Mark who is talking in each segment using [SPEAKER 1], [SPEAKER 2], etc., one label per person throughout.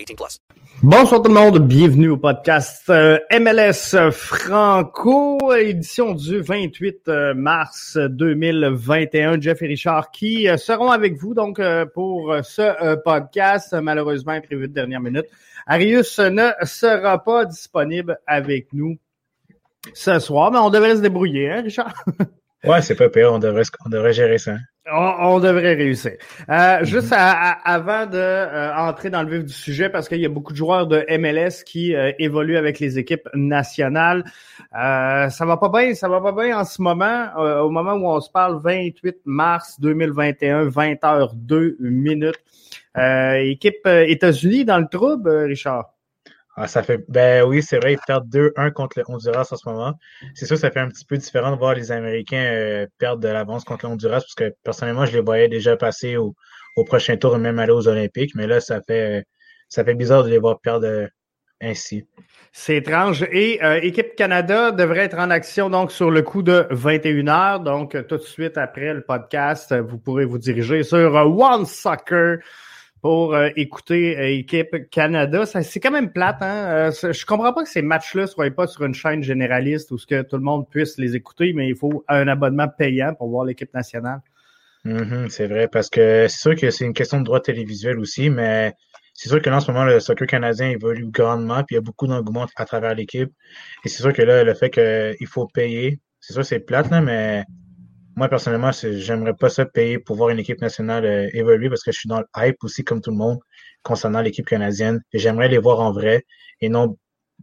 [SPEAKER 1] 18 plus.
[SPEAKER 2] Bonsoir tout le monde. Bienvenue au podcast euh, MLS Franco, édition du 28 euh, mars 2021. Jeff et Richard qui euh, seront avec vous donc pour ce podcast, malheureusement prévu de dernière minute. Arius ne sera pas disponible avec nous ce soir, mais on devrait se débrouiller, hein, Richard?
[SPEAKER 3] Ouais, c'est pas pire, on devrait, on devrait gérer ça.
[SPEAKER 2] On, on devrait réussir. Euh, juste à- à- avant de euh, entrer dans le vif du sujet, parce qu'il y a beaucoup de joueurs de MLS qui euh, évoluent avec les équipes nationales. Euh, ça va pas bien, ça va pas bien en ce moment. Euh, au moment où on se parle, 28 mars 2021, 20h02 minutes. Euh, équipe États-Unis dans le trouble, Richard?
[SPEAKER 3] Ah, ça fait, ben oui, c'est vrai, ils perdent 2-1 contre le Honduras en ce moment. C'est sûr, ça fait un petit peu différent de voir les Américains euh, perdre de l'avance contre le Honduras, parce que personnellement, je les voyais déjà passer au, prochain tour et même aller aux Olympiques, mais là, ça fait, ça fait bizarre de les voir perdre euh, ainsi.
[SPEAKER 2] C'est étrange. Et euh, Équipe Canada devrait être en action donc sur le coup de 21h. Donc, euh, tout de suite après le podcast, euh, vous pourrez vous diriger sur euh, One Soccer pour euh, écouter euh, Équipe Canada. C'est quand même plate. Hein? Euh, je comprends pas que ces matchs-là soient pas sur une chaîne généraliste où ce que tout le monde puisse les écouter, mais il faut un abonnement payant pour voir l'équipe nationale.
[SPEAKER 3] Mhm, c'est vrai, parce que c'est sûr que c'est une question de droit télévisuel aussi, mais c'est sûr que là, en ce moment, le soccer canadien évolue grandement, puis il y a beaucoup d'engouement à travers l'équipe. Et c'est sûr que là, le fait qu'il faut payer, c'est sûr que c'est plate, là, mais moi, personnellement, j'aimerais pas ça payer pour voir une équipe nationale euh, évoluer parce que je suis dans le hype aussi, comme tout le monde, concernant l'équipe canadienne. Et j'aimerais les voir en vrai et non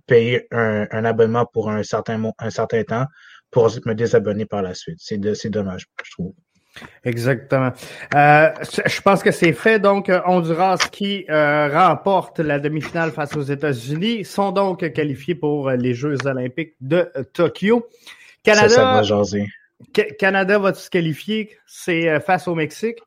[SPEAKER 3] payer un, un abonnement pour un certain, un certain temps pour ensuite me désabonner par la suite. C'est dommage, je trouve.
[SPEAKER 2] Exactement. Euh, je pense que c'est fait. Donc, euh, Honduras qui euh, remporte la demi-finale face aux États-Unis sont donc qualifiés pour les Jeux olympiques de Tokyo.
[SPEAKER 3] Ça, ça va
[SPEAKER 2] Canada,
[SPEAKER 3] jaser.
[SPEAKER 2] Ca- Canada va se qualifier? C'est euh, face au Mexique?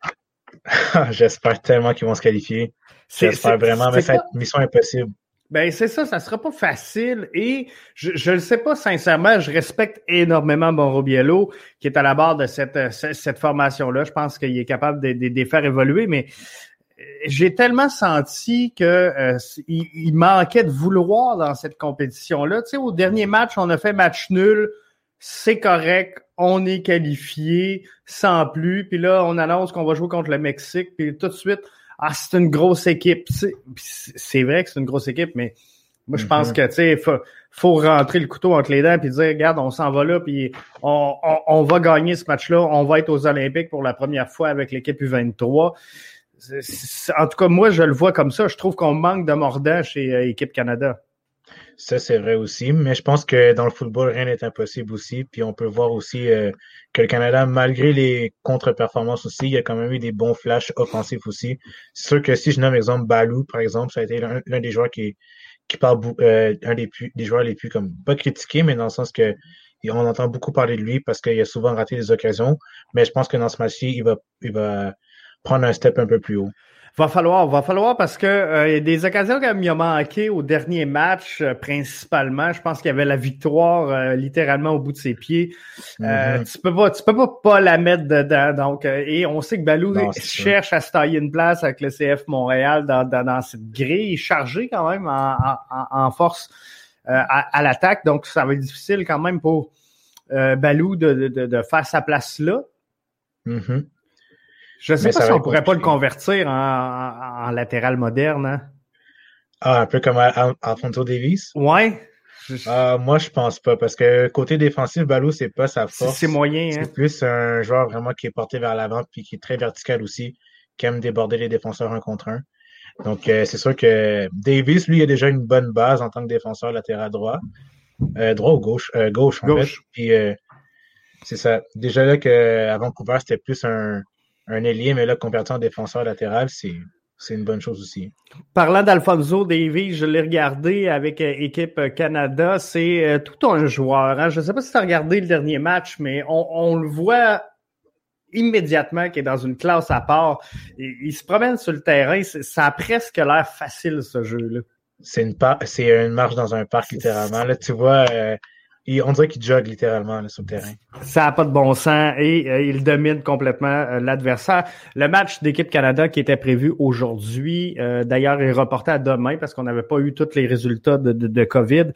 [SPEAKER 3] J'espère tellement qu'ils vont se qualifier. J'espère vraiment, mais
[SPEAKER 2] pas-
[SPEAKER 3] mission impossible.
[SPEAKER 2] Ben c'est ça, ça sera pas facile et je je le sais pas sincèrement, je respecte énormément Mauro Biello qui est à la barre de cette euh, ce- cette formation là. Je pense qu'il est capable de, de, de les faire évoluer, mais euh, j'ai tellement senti que euh, il, il manquait de vouloir dans cette compétition là. Tu sais, au dernier match, on a fait match nul, c'est correct, on est qualifié sans plus. Puis là, on annonce qu'on va jouer contre le Mexique, puis tout de suite ah, c'est une grosse équipe. C'est vrai que c'est une grosse équipe, mais moi, je pense
[SPEAKER 3] Mhm.
[SPEAKER 2] que, tu sais, faut, faut rentrer le couteau entre les dents puis dire, regarde, on s'en va là, puis on, on, on va gagner ce match-là. On va être aux Olympiques pour la première fois avec l'équipe U23. C'est- c'est- En tout cas, moi, je le vois comme ça. Je trouve qu'on manque de mordant chez euh, Équipe Canada.
[SPEAKER 3] Ça, c'est vrai aussi. Mais je pense que dans le football, rien n'est impossible aussi. Puis on peut voir aussi euh, que le Canada, malgré les contre-performances aussi, il y a quand même eu des bons flashs offensifs aussi. C'est sûr que si je nomme exemple Balou, par exemple, ça a été l'un des joueurs qui, qui parle euh, un des, plus, des joueurs les plus comme pas critiqués, mais dans le sens que on entend beaucoup parler de lui parce qu'il a souvent raté des occasions. Mais je pense que dans ce match-ci, il va, il va prendre un step un peu plus haut.
[SPEAKER 2] Va falloir, va falloir parce que euh, il y a des occasions comme il a manqué au dernier match, euh, principalement. Je pense qu'il y avait la victoire euh, littéralement au bout de ses pieds. Euh,
[SPEAKER 3] Mhm.
[SPEAKER 2] Tu peux pas, tu peux pas pas la mettre dedans. Donc, euh, et on sait que Balou
[SPEAKER 3] Non,
[SPEAKER 2] cherche à se tailler une place avec le CF Montréal dans, dans, dans cette grille chargée quand même en, en, en force euh, à, à l'attaque. Donc, ça va être difficile quand même pour euh, Balou de, de, de, de faire sa place là.
[SPEAKER 3] Mhm.
[SPEAKER 2] Je sais
[SPEAKER 3] Mais
[SPEAKER 2] pas si on
[SPEAKER 3] être
[SPEAKER 2] pourrait pas le convertir en, en, en latéral moderne. Hein?
[SPEAKER 3] Ah, un peu comme Al- Alfonso Davis?
[SPEAKER 2] Ouais.
[SPEAKER 3] Ah, moi, je pense pas, parce que côté défensif, Balou, c'est pas sa force.
[SPEAKER 2] c'est moyen, hein.
[SPEAKER 3] C'est plus un joueur vraiment qui est porté vers l'avant puis qui est très vertical aussi, qui aime déborder les défenseurs un contre un. Donc, euh, c'est sûr que Davis, lui, il a déjà une bonne base en tant que défenseur latéral droit. Euh, droit ou gauche? Euh, gauche, en
[SPEAKER 2] Gauche.
[SPEAKER 3] fait. Puis, euh, c'est ça. Déjà là qu'à Vancouver, c'était plus un, un ailier, mais là, converti en défenseur latéral, c'est, c'est une bonne chose aussi.
[SPEAKER 2] Parlant d'Alfonso Davies, je l'ai regardé avec euh, équipe euh, Canada. C'est euh, tout un joueur. Hein. Je ne sais pas si tu as regardé le dernier match, mais on, on le voit immédiatement qu'il est dans une classe à part. Il, il se promène sur le terrain. Ça a presque l'air facile, ce jeu-là.
[SPEAKER 3] C'est une, par- une marche dans un parc, littéralement. Là, tu vois, euh, il- on dirait qu'il jogue littéralement là, sur le terrain.
[SPEAKER 2] Ça n'a pas de bon sens et euh, il domine complètement euh, l'adversaire. Le match d'équipe Canada qui était prévu aujourd'hui, euh, d'ailleurs, est reporté à demain parce qu'on n'avait pas eu tous les résultats de, de, de COVID.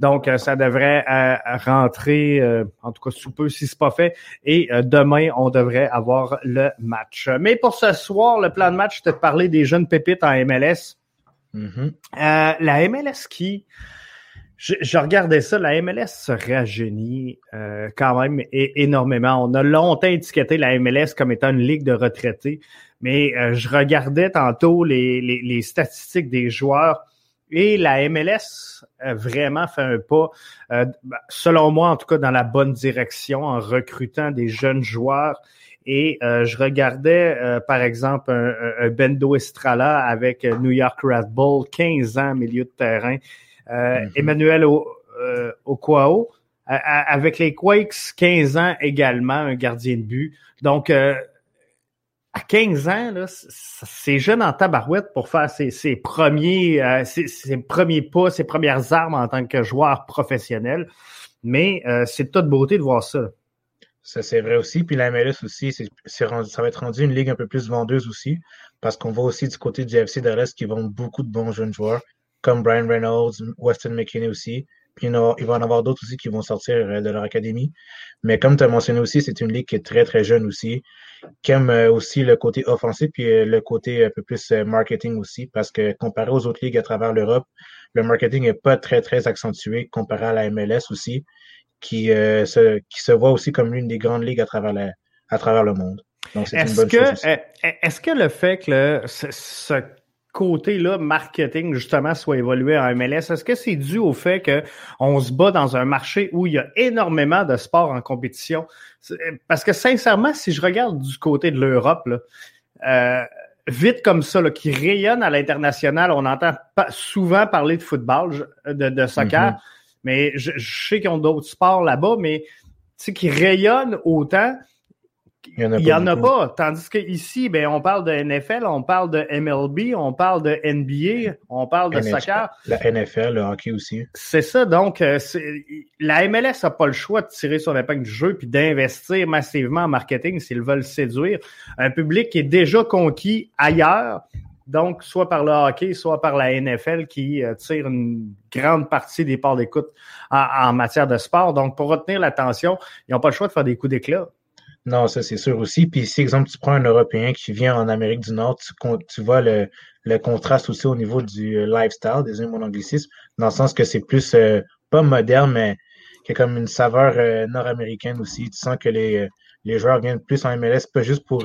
[SPEAKER 2] Donc, ça devrait euh, rentrer, euh, en tout cas sous peu si c'est pas fait. Et euh, demain, on devrait avoir le match. Mais pour ce soir, le plan de match, c'était de parler des jeunes pépites en MLS.
[SPEAKER 3] Mhm.
[SPEAKER 2] Euh, la MLS qui, je, je regardais ça, la MLS se rajeunit euh, quand même énormément. On a longtemps étiqueté la MLS comme étant une ligue de retraités, mais euh, je regardais tantôt les, les, les statistiques des joueurs et la MLS a vraiment fait un pas, euh, ben, selon moi en tout cas, dans la bonne direction en recrutant des jeunes joueurs. Et euh, je regardais, euh, par exemple, un, un- Bendo Estrala avec euh, New York Red Bull, 15 ans, milieu de terrain. Euh,
[SPEAKER 3] Mhm.
[SPEAKER 2] Emmanuel O- euh, a- avec les Quakes, 15 ans également, un gardien de but. Donc, euh, à 15 ans, c'est jeune en tabarouette pour faire ses, ses premiers, euh, ses, ses premiers pas, ses premières armes en tant que joueur professionnel. Mais euh, c'est de toute beauté de voir ça.
[SPEAKER 3] Ça, c'est vrai aussi. Puis la MLS aussi, rendu, ça va être rendu une ligue un peu plus vendeuse aussi, parce qu'on voit aussi du côté du FC Dallas qui vend beaucoup de bons jeunes joueurs, comme Brian Reynolds, Weston McKinney aussi. Puis il, va en avoir d'autres aussi qui vont sortir euh, de leur académie. Mais comme tu as mentionné aussi, c'est une ligue qui est très, très jeune aussi, qui aime euh, aussi le côté offensif, puis euh, le côté un peu plus marketing aussi, parce que comparé aux autres ligues à travers l'Europe, le marketing n'est pas très, très accentué comparé à la MLS aussi qui, euh, se, qui se voit aussi comme l'une des grandes ligues à travers, la, à travers le monde. Donc, c'est une
[SPEAKER 2] Est-ce
[SPEAKER 3] bonne chose
[SPEAKER 2] que,
[SPEAKER 3] aussi.
[SPEAKER 2] euh, est-ce que le fait que le- ce, ce côté-là, marketing, justement, soit évolué en MLS, est-ce que c'est dû au fait que on se bat dans un marché où il y a énormément de sports en compétition? Parce que sincèrement, si je regarde du côté de l'Europe, là, euh, vite comme ça, là, qui rayonne à l'international, on entend pas souvent parler de football, de, de soccer,
[SPEAKER 3] Mhm.
[SPEAKER 2] mais je, je sais qu'ils ont d'autres sports là-bas, mais tu sais, qui rayonnent autant,
[SPEAKER 3] Il y en a pas
[SPEAKER 2] y en a
[SPEAKER 3] beaucoup.
[SPEAKER 2] pas. Tandis que ici, ben, on parle de NFL, on parle de MLB, on parle de NBA, on parle de
[SPEAKER 3] NHL,
[SPEAKER 2] soccer.
[SPEAKER 3] La NFL, le hockey aussi.
[SPEAKER 2] C'est ça. Donc, euh, la MLS n'a pas le choix de tirer sur l'épingle du jeu puis d'investir massivement en marketing s'ils veulent séduire un public qui est déjà conquis ailleurs. Donc, soit par le hockey, soit par la NFL qui euh, tire une grande partie des parts d'écoute en, en matière de sport. Donc, pour retenir l'attention, ils n'ont pas le choix de faire des coups d'éclat.
[SPEAKER 3] Non, ça c'est sûr aussi. Puis si, exemple, tu prends un Européen qui vient en Amérique du Nord, tu, tu vois le, le contraste aussi au niveau du euh, lifestyle, désolé mon anglicisme, dans le sens que c'est plus, euh, pas moderne, mais qui a comme une saveur euh, nord-américaine aussi. Tu sens que les, les joueurs viennent plus en MLS, pas juste pour,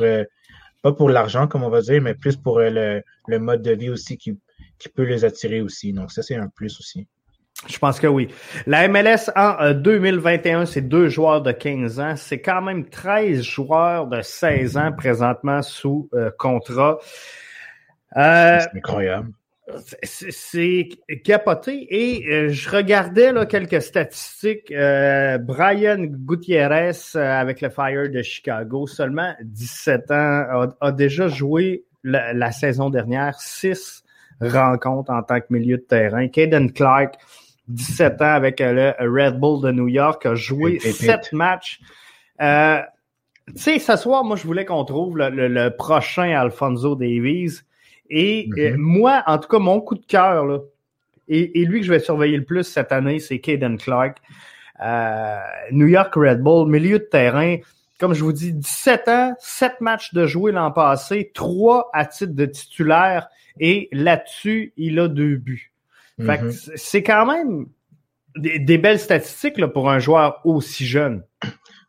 [SPEAKER 3] pas pour l'argent, comme on va dire, mais plus pour le, le mode de vie aussi qui, qui peut les attirer aussi. Donc ça, c'est un plus aussi.
[SPEAKER 2] Je pense que oui. La MLS en euh, 2021, c'est deux joueurs de 15 ans. C'est quand même 13 joueurs de 16 ans présentement sous euh, contrat. Euh,
[SPEAKER 3] C'est incroyable.
[SPEAKER 2] c'est- capoté. Et euh, je regardais là, quelques statistiques. Euh, Brian Gutierrez euh, avec le Fire de Chicago, seulement 17 ans, a, a déjà joué la, la saison dernière six rencontres en tant que milieu de terrain. Caden Clark, 17 ans avec euh, le Red Bull de New York, a joué
[SPEAKER 3] pépite.
[SPEAKER 2] sept matchs. Euh, tu sais, ce soir, moi, je voulais qu'on trouve le, le- le prochain Alfonso Davies. Et euh, moi, en tout cas, mon coup de cœur, là, et, et lui que je vais surveiller le plus cette année, c'est Caden Clark. Euh, New York Red Bull, milieu de terrain. comme je vous dis, 17 ans, 7 matchs de jouer l'an passé, 3 à titre de titulaire, et là-dessus, il a deux buts. Fait que
[SPEAKER 3] Mhm.
[SPEAKER 2] c'est quand même des, des belles statistiques là, pour un joueur aussi jeune.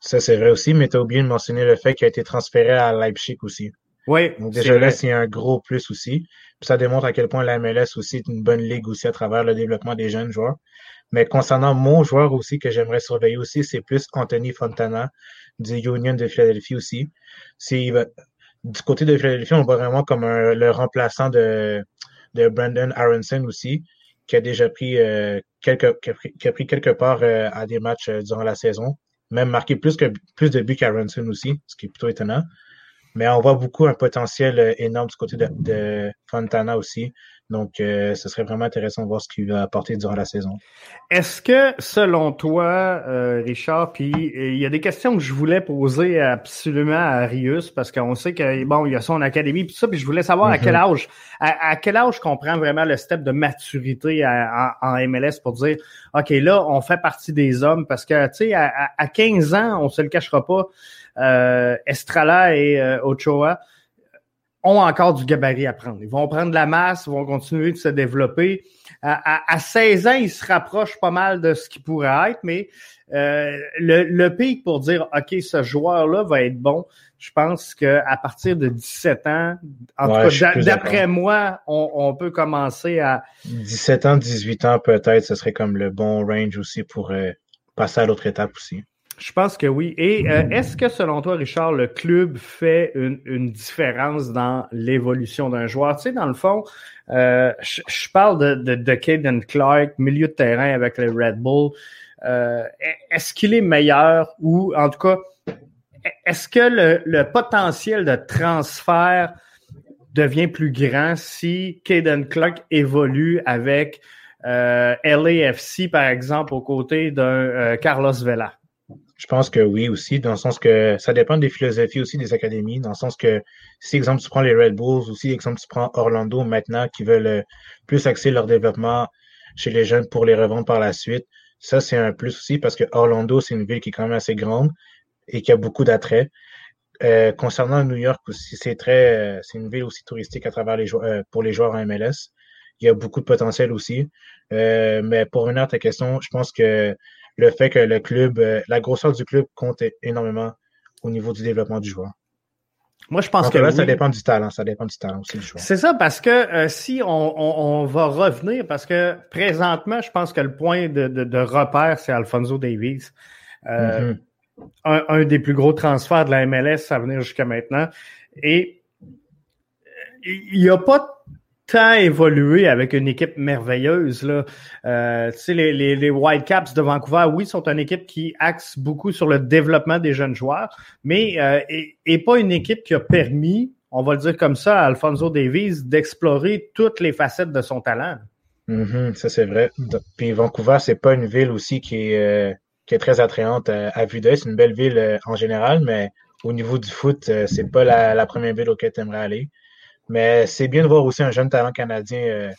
[SPEAKER 3] Ça, c'est vrai aussi, mais tu as oublié de mentionner le fait qu'il a été transféré à Leipzig aussi.
[SPEAKER 2] Oui,
[SPEAKER 3] Donc déjà là, c'est un gros plus aussi. Puis ça démontre à quel point la MLS aussi est une bonne ligue aussi à travers le développement des jeunes joueurs. Mais concernant mon joueur aussi que j'aimerais surveiller aussi, c'est plus Anthony Fontana du Union de Philadelphie aussi. C'est du côté de Philadelphie, on voit vraiment comme un- le remplaçant de, de Brandon Aronson aussi, qui a déjà pris euh, quelque part euh, à des matchs euh, durant la saison, même marqué plus plus de buts qu'Aronson aussi, ce qui est plutôt étonnant. Mais on voit beaucoup un potentiel euh, énorme du côté de, de Fontana aussi. Donc, euh, ce serait vraiment intéressant de voir ce qu'il va apporter durant la saison.
[SPEAKER 2] Est-ce que, selon toi, euh, Richard, puis euh, il y a des questions que je voulais poser absolument à Arius, parce qu'on sait que bon, il y a son académie, puis ça, puis je voulais savoir à
[SPEAKER 3] Mhm.
[SPEAKER 2] quel âge, à, à quel âge qu'on prend vraiment le step de maturité à- en, en MLS pour dire, ok, là, on fait partie des hommes, parce que tu sais, à- à 15 ans, on se le cachera pas, euh, Estrala et euh, Ochoa ont encore du gabarit à prendre. Ils vont prendre de la masse, ils vont continuer de se développer. À, à, à 16 ans, ils se rapprochent pas mal de ce qui pourrait être, mais euh, le, le pic pour dire OK, ce joueur-là va être bon, je pense qu'à partir de 17 ans, en
[SPEAKER 3] Ouais,
[SPEAKER 2] tout cas, d'après moi, on, on peut commencer à.
[SPEAKER 3] 17 ans, 18 ans, peut-être, ce serait comme le bon range aussi pour euh, passer à l'autre étape aussi.
[SPEAKER 2] Je pense que oui. Et euh, est-ce que selon toi, Richard, le club fait une, une différence dans l'évolution d'un joueur? Tu sais, dans le fond, euh, je, je parle de, de, de Caden Clark, milieu de terrain avec les Red Bull. Euh, est-ce qu'il est meilleur ou en tout cas, est-ce que le, le potentiel de transfert devient plus grand si Caden Clark évolue avec euh, LAFC, par exemple, aux côtés d'un euh, Carlos Vela?
[SPEAKER 3] Je pense que oui aussi, dans le sens que ça dépend des philosophies aussi des académies, dans le sens que si, exemple, tu prends les Red Bulls, ou si, exemple, tu prends Orlando maintenant, qui veulent euh, plus axer leur développement chez les jeunes pour les revendre par la suite, ça, c'est un plus aussi parce que Orlando, c'est une ville qui est quand même assez grande et qui a beaucoup d'attraits. Euh, concernant New York aussi, c'est très, euh, c'est une ville aussi touristique à travers les euh, pour les joueurs en MLS. Il y a beaucoup de potentiel aussi. Euh, mais pour revenir à ta question, je pense que le fait que le club, euh, la grosseur du club compte énormément au niveau du développement du joueur.
[SPEAKER 2] Moi, je pense
[SPEAKER 3] Donc
[SPEAKER 2] que
[SPEAKER 3] là,
[SPEAKER 2] oui.
[SPEAKER 3] ça dépend du talent, ça dépend du talent aussi du joueur.
[SPEAKER 2] C'est ça, parce que euh, si on, on, on va revenir, parce que présentement, je pense que le point de, de, de repère, c'est Alfonso Davies. Euh,
[SPEAKER 3] Mhm.
[SPEAKER 2] un, un des plus gros transferts de la MLS à venir jusqu'à maintenant. Et il n'a pas tant évolué avec une équipe merveilleuse. Là. Euh, tu sais, les, les, les Whitecaps de Vancouver, oui, sont une équipe qui axe beaucoup sur le développement des jeunes joueurs, mais euh, et, et pas une équipe qui a permis, on va le dire comme ça, à Alfonso Davies d'explorer toutes les facettes de son talent.
[SPEAKER 3] Mhm, ça c'est vrai. Puis Vancouver, c'est pas une ville aussi qui est, euh, qui est très attrayante à vue d'œil. C'est une belle ville euh, en général, mais au niveau du foot, euh, c'est pas la, la première ville auquel tu aimerais aller. Mais c'est bien de voir aussi un jeune talent canadien euh,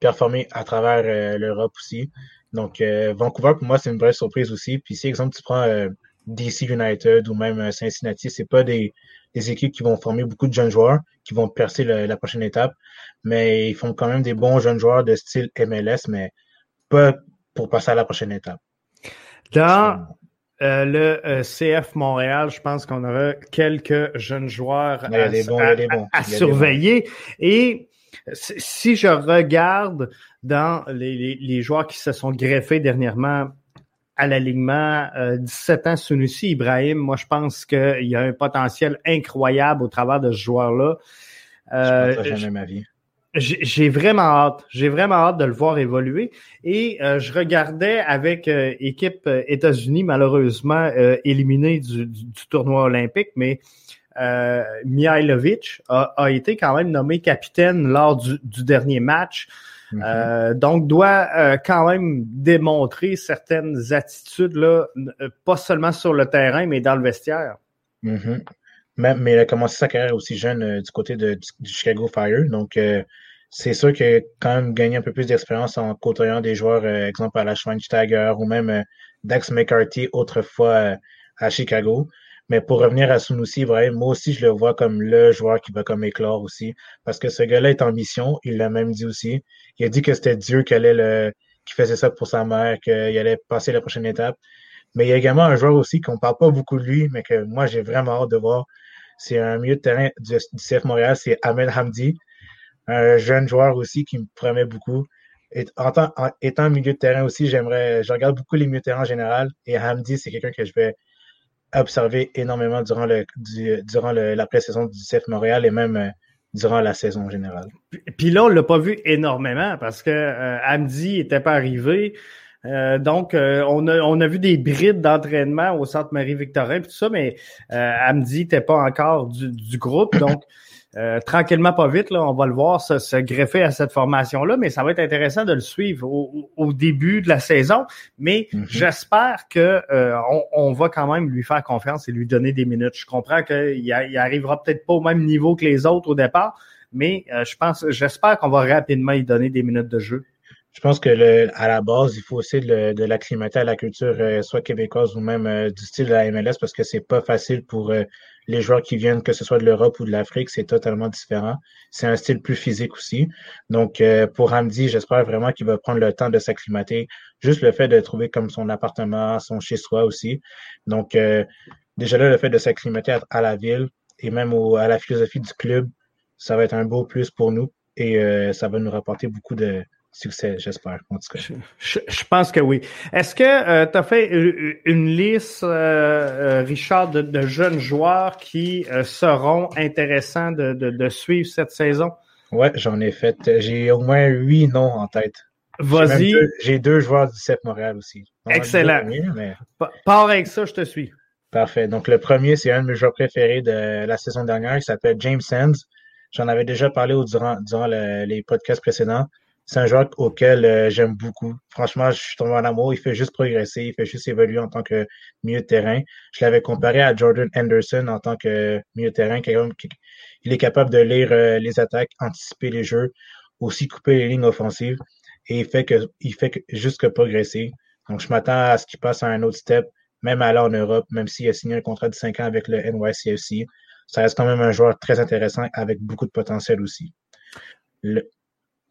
[SPEAKER 3] performer à travers euh, l'Europe aussi. Donc euh, Vancouver, pour moi, c'est une vraie surprise aussi. Puis si, exemple, tu prends DC United ou même Cincinnati, c'est pas des, des équipes qui vont former beaucoup de jeunes joueurs, qui vont percer le- la prochaine étape mais ils font quand même des bons jeunes joueurs de style MLS, mais pas pour passer à la prochaine étape.
[SPEAKER 2] Dans euh, le euh, CF Montréal, je pense qu'on aura quelques jeunes joueurs à,
[SPEAKER 3] bons,
[SPEAKER 2] surveiller. Et si- je regarde dans les, les- les joueurs qui se sont greffés dernièrement à l'alignement, euh, 17 ans, Sunusi, Ibrahim, moi je pense qu'il y a un potentiel incroyable au travers de ce joueur-là.
[SPEAKER 3] Je partage jamais ma vie.
[SPEAKER 2] J'ai vraiment hâte. J'ai vraiment hâte de le voir évoluer. Et euh, je regardais avec euh, équipe euh, États-Unis, malheureusement euh, éliminée du, du- du tournoi olympique, mais euh, Mihailovic a, a été quand même nommé capitaine lors du, du dernier match. Euh, donc doit euh, quand même démontrer certaines attitudes là, pas seulement sur le terrain, mais dans le vestiaire.
[SPEAKER 3] Mhm. Mais, il a commencé sa carrière aussi jeune euh, du côté de, du, du Chicago Fire. Donc, euh, c'est sûr qu'il a quand même gagné un peu plus d'expérience en côtoyant des joueurs, euh, exemple à la Schweinsteiger ou même euh, Dax McCarthy autrefois euh, à Chicago. Mais pour revenir à Sunusi, Ibrahim, moi aussi, je le vois comme le joueur qui va comme éclore aussi. Parce que ce gars-là est en mission, il l'a même dit aussi. Il a dit que c'était Dieu qui allait le, qui faisait ça pour sa mère, qu'il allait passer la prochaine étape. Mais il y a également un joueur aussi qu'on parle pas beaucoup de lui, mais que moi, j'ai vraiment hâte de voir. C'est un milieu de terrain du, CF Montréal, c'est Ahmed Hamdi. Un jeune joueur aussi qui me promet beaucoup. Et en tant, étant milieu de terrain aussi, j'aimerais, je regarde beaucoup les milieux de terrain en général. Et Hamdi, c'est quelqu'un que je vais observer énormément durant le, durant la pré-saison du CF Montréal et même euh, durant la saison en général.
[SPEAKER 2] Puis là, on l'a pas vu énormément parce que euh, Hamdi était pas arrivé. Euh, donc, euh, on, a, on a vu des brides d'entraînement au centre Marie-Victorin et tout ça, mais euh, Amdi n'était pas encore du, du groupe. Donc, euh, tranquillement, pas vite, là, on va le voir se, se greffer à cette formation-là, mais ça va être intéressant de le suivre au, au début de la saison. Mais
[SPEAKER 3] Mhm.
[SPEAKER 2] j'espère que on, on, va quand même lui faire confiance et lui donner des minutes. Je comprends qu'il il arrivera peut-être pas au même niveau que les autres au départ, mais je pense, j'espère qu'on va rapidement lui donner des minutes de jeu.
[SPEAKER 3] Je pense que le, à la base, il faut aussi de, de l'acclimater à la culture euh, soit québécoise ou même euh, du style de la MLS parce que c'est pas facile pour euh, les joueurs qui viennent, que ce soit de l'Europe ou de l'Afrique, c'est totalement différent. C'est un style plus physique aussi. Donc, euh, pour Hamdi, j'espère vraiment qu'il va prendre le temps de s'acclimater. Juste le fait de trouver comme son appartement, son chez-soi aussi. Donc, euh, déjà là, le fait de s'acclimater à, à, la ville et même au, à la philosophie du club, ça va être un beau plus pour nous et euh, ça va nous rapporter beaucoup de succès, j'espère, en tout cas.
[SPEAKER 2] Je, je, je, pense que oui. Est-ce que euh, tu as fait une liste, euh, Richard, de, de, jeunes joueurs qui euh, seront intéressants de, de, de, suivre cette saison?
[SPEAKER 3] Ouais, j'en ai fait. J'ai au moins huit noms en tête.
[SPEAKER 2] Vas-y.
[SPEAKER 3] J'ai deux, deux, joueurs du CEP Montréal aussi.
[SPEAKER 2] Excellent. Premiers, mais... Pars avec ça, je te suis.
[SPEAKER 3] Parfait. Donc, le premier, c'est un de mes joueurs préférés de la saison dernière. Il s'appelle James Sands. J'en avais déjà parlé au, durant, durant le, les podcasts précédents c'est un joueur auquel euh, j'aime beaucoup. Franchement, je suis tombé en amour. Il fait juste progresser, il fait juste évoluer en tant que milieu de terrain. Je l'avais comparé à Jordan Anderson en tant que milieu de terrain. Il est capable de lire euh, les attaques, anticiper les jeux, aussi couper les lignes offensives. Et il fait que il fait que, juste que progresser. Donc, je m'attends à ce qu'il passe à un autre step, même aller en Europe, même s'il a signé un contrat de 5 ans avec le NYCFC. Ça reste quand même un joueur très intéressant avec beaucoup de potentiel aussi.